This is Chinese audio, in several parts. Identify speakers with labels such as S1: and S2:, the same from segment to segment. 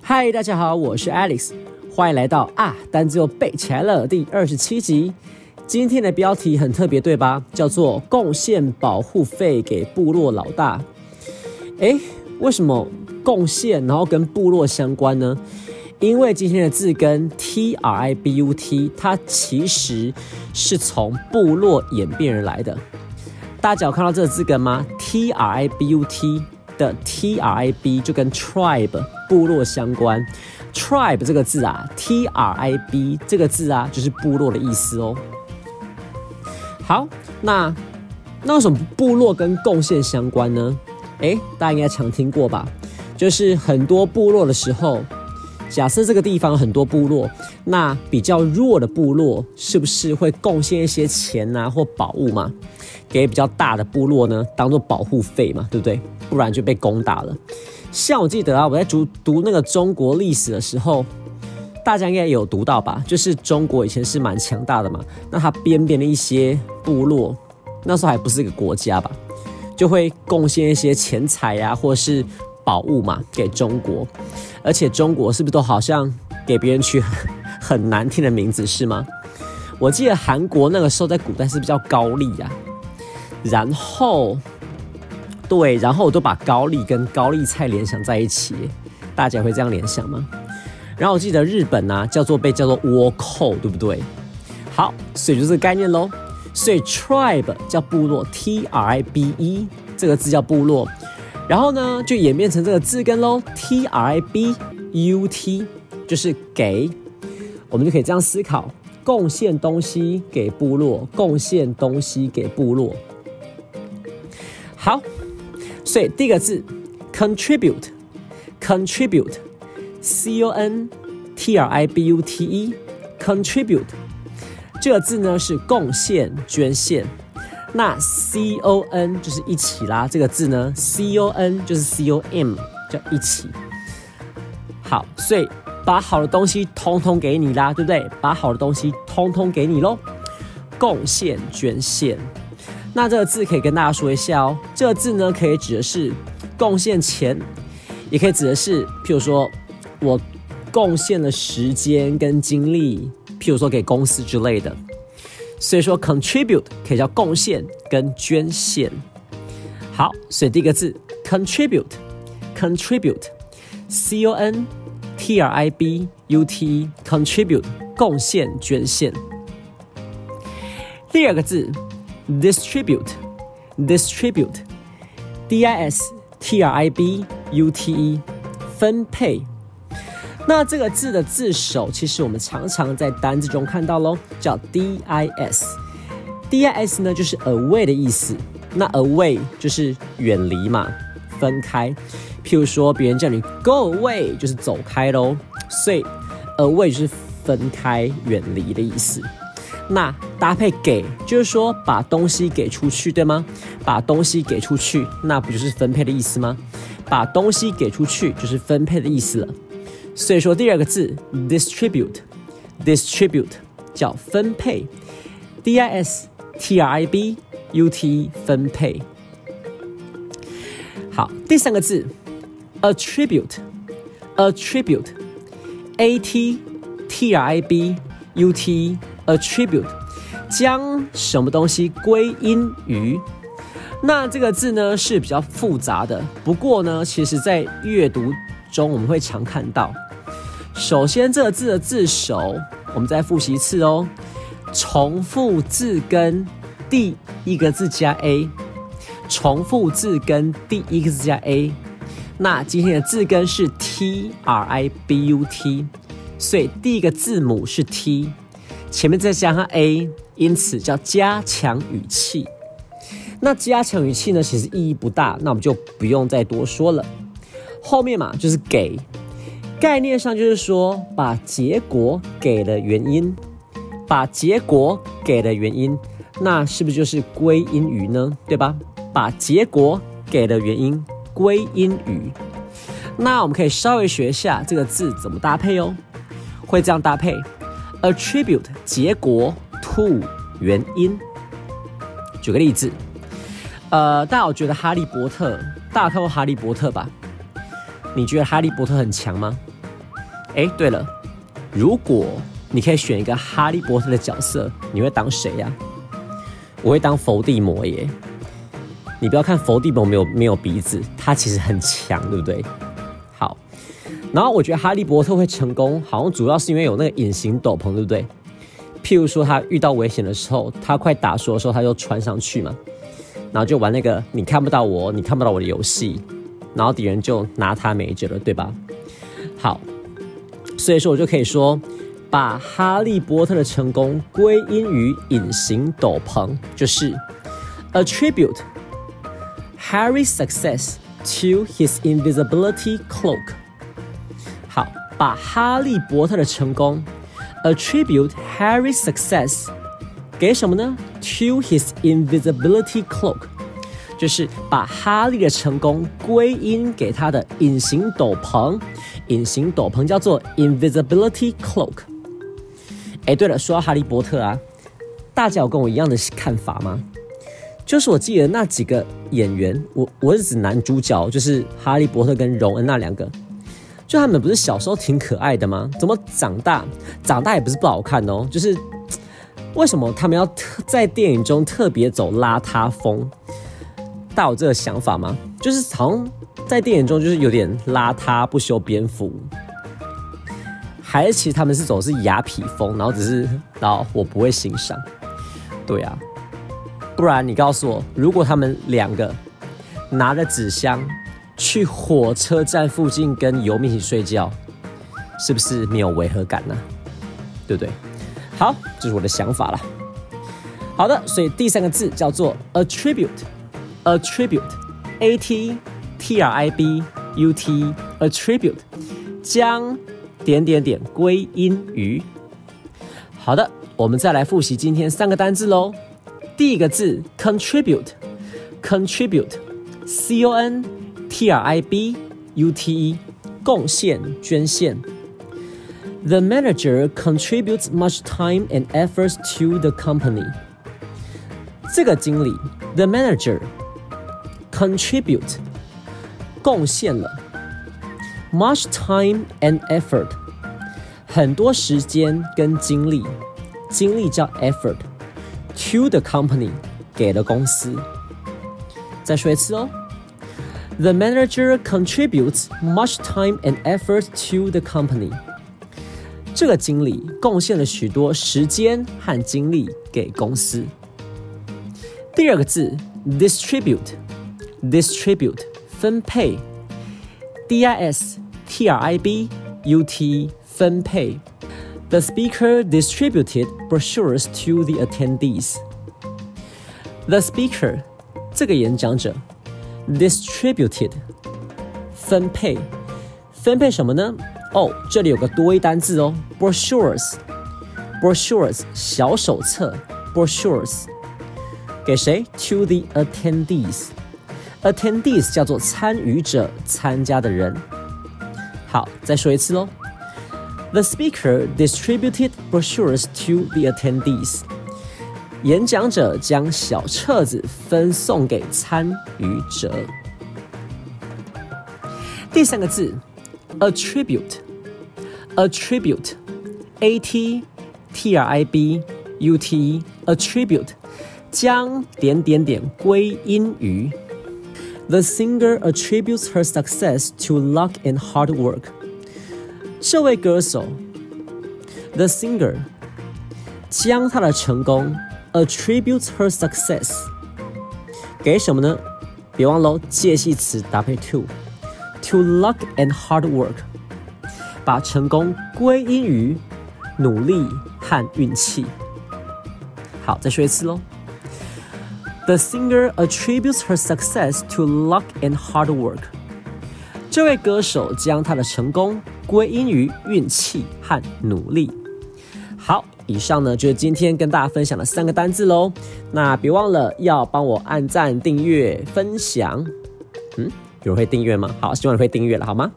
S1: 嗨，大家好，我是 Alex，欢迎来到啊单子又背起来了第二十七集。今天的标题很特别，对吧？叫做贡献保护费给部落老大。诶，为什么贡献然后跟部落相关呢？因为今天的字根 t r i b u t，它其实是从部落演变而来的。大家有看到这个字根吗？t r i b u t 的 t r i b 就跟 tribe 部落相关。tribe 这个字啊，t r i b 这个字啊，就是部落的意思哦。好，那那为什么部落跟贡献相关呢？诶，大家应该常听过吧？就是很多部落的时候，假设这个地方有很多部落，那比较弱的部落是不是会贡献一些钱啊或宝物嘛，给比较大的部落呢，当做保护费嘛，对不对？不然就被攻打了。像我记得啊，我在读读那个中国历史的时候。大家应该有读到吧？就是中国以前是蛮强大的嘛，那它边边的一些部落，那时候还不是一个国家吧，就会贡献一些钱财呀，或是宝物嘛给中国。而且中国是不是都好像给别人取 很难听的名字是吗？我记得韩国那个时候在古代是不是叫高丽呀？然后，对，然后我都把高丽跟高丽菜联想在一起，大家会这样联想吗？然后我记得日本呢，叫做被叫做倭寇，对不对？好，所以就这个概念喽。所以 tribe 叫部落，t r i b e 这个字叫部落。然后呢，就演变成这个字根喽，t r i b u t 就是给。我们就可以这样思考：贡献东西给部落，贡献东西给部落。好，所以第一个字 contribute，contribute。c o n t r i b u t e contribute 这个字呢是贡献、捐献。那 c o n 就是一起啦，这个字呢 c o n 就是 c o m 叫一起。好，所以把好的东西通通给你啦，对不对？把好的东西通通给你喽。贡献、捐献。那这个字可以跟大家说一下哦，这个字呢可以指的是贡献钱，也可以指的是譬如说。我贡献了时间跟精力，譬如说给公司之类的，所以说 contribute 可以叫贡献跟捐献。好，所以第一个字 contribute，contribute，c o n t r i b u t e contribute 贡献捐献。第二个字 distribute，distribute，d i s t r i b u t e 分配。那这个字的字首，其实我们常常在单字中看到喽，叫 d i s。d i s 呢，就是 away 的意思。那 away 就是远离嘛，分开。譬如说，别人叫你 go away，就是走开喽。所以 away 就是分开、远离的意思。那搭配给，就是说把东西给出去，对吗？把东西给出去，那不就是分配的意思吗？把东西给出去，就是分配的意思了。所以说第二个字 distribute，distribute 叫分配，d i s t r i b u t 分配。好，第三个字 attribute，attribute，a t t r i b u t attribute 将什么东西归因于？那这个字呢是比较复杂的，不过呢，其实在阅读。中我们会常看到，首先这个字的字首，我们再复习一次哦。重复字根第一个字加 a，重复字根第一个字加 a。那今天的字根是 t r i b u t，所以第一个字母是 t，前面再加上 a，因此叫加强语气。那加强语气呢，其实意义不大，那我们就不用再多说了。后面嘛就是给，概念上就是说把结果给了原因，把结果给了原因，那是不是就是归因于呢？对吧？把结果给了原因，归因于。那我们可以稍微学一下这个字怎么搭配哦，会这样搭配：attribute 结果 to 原因。举个例子，呃，大家有觉得哈利波特，大家看过哈利波特吧？你觉得哈利波特很强吗？哎，对了，如果你可以选一个哈利波特的角色，你会当谁呀？我会当伏地魔耶。你不要看伏地魔没有没有鼻子，他其实很强，对不对？好，然后我觉得哈利波特会成功，好像主要是因为有那个隐形斗篷，对不对？譬如说他遇到危险的时候，他快打输的时候，他就穿上去嘛，然后就玩那个你看不到我，你看不到我的游戏。然后敌人就拿他没辙了，对吧？好，所以说我就可以说，把哈利波特的成功归因于隐形斗篷，就是 attribute Harry's success to his invisibility cloak。好，把哈利波特的成功 attribute Harry's success 给什么呢？To his invisibility cloak。就是把哈利的成功归因给他的隐形斗篷，隐形斗篷叫做 invisibility cloak。哎，对了，说到哈利波特啊，大家有跟我一样的看法吗？就是我记得那几个演员，我我是指男主角，就是哈利波特跟荣恩那两个，就他们不是小时候挺可爱的吗？怎么长大长大也不是不好看哦？就是为什么他们要特在电影中特别走邋遢风？大有这个想法吗？就是好像在电影中就是有点邋遢、不修边幅，还是其实他们是走的是雅痞风，然后只是然后我不会欣赏。对啊，不然你告诉我，如果他们两个拿着纸箱去火车站附近跟游民一起睡觉，是不是没有违和感呢？对不对？好，这是我的想法了。好的，所以第三个字叫做 attribute。attribute，a t t r i b u t attribute，将点点点归因于。好的，我们再来复习今天三个单字喽。第一个字 contribute，contribute，c o n t r i b u t e，贡献、捐献。The manager contributes much time and efforts to the company。这个经理，the manager。 contribute 贡献了 much time and effort 很多时间跟精力，精力叫 effort to the company 给了公司。再说一次哦，The manager contributes much time and effort to the company。这个经理贡献了许多时间和精力给公司。第二个字 distribute。distribute 分配，d i s t r i b u t 分配。The speaker distributed brochures to the attendees. The speaker 这个演讲者 distributed 分配分配什么呢？哦，这里有个多义单字哦，brochures brochures 小手册 brochures 给谁？To the attendees。 Attendees 叫做参与者、参加的人。好，再说一次喽。The speaker distributed brochures to the attendees。演讲者将小册子分送给参与者。第三个字，attribute，attribute，a t t r i b u t e，attribute，将点点点归因于。The singer attributes her success to luck and hard work. 这位歌手，the singer，将她的成功 attributes her success 给什么呢？别忘了介系词搭配 to，to luck and hard work，把成功归因于努力和运气。好，再说一次喽。The singer attributes her success to luck and hard work. 这位歌手将她的成功归因于运气和努力。好，以上呢就是今天跟大家分享的三个单字喽。那别忘了要帮我按赞、订阅、分享。嗯，有人会订阅吗？好，希望你会订阅了，好吗？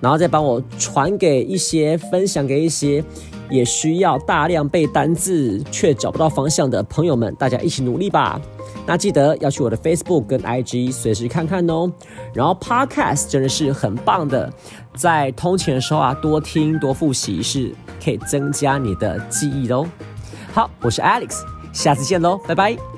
S1: 然后再帮我传给一些、分享给一些也需要大量背单字却找不到方向的朋友们，大家一起努力吧。那记得要去我的 Facebook 跟 IG 随时看看哦。然后 Podcast 真的是很棒的，在通勤的时候啊，多听多复习是可以增加你的记忆的哦。好，我是 Alex，下次见喽，拜拜。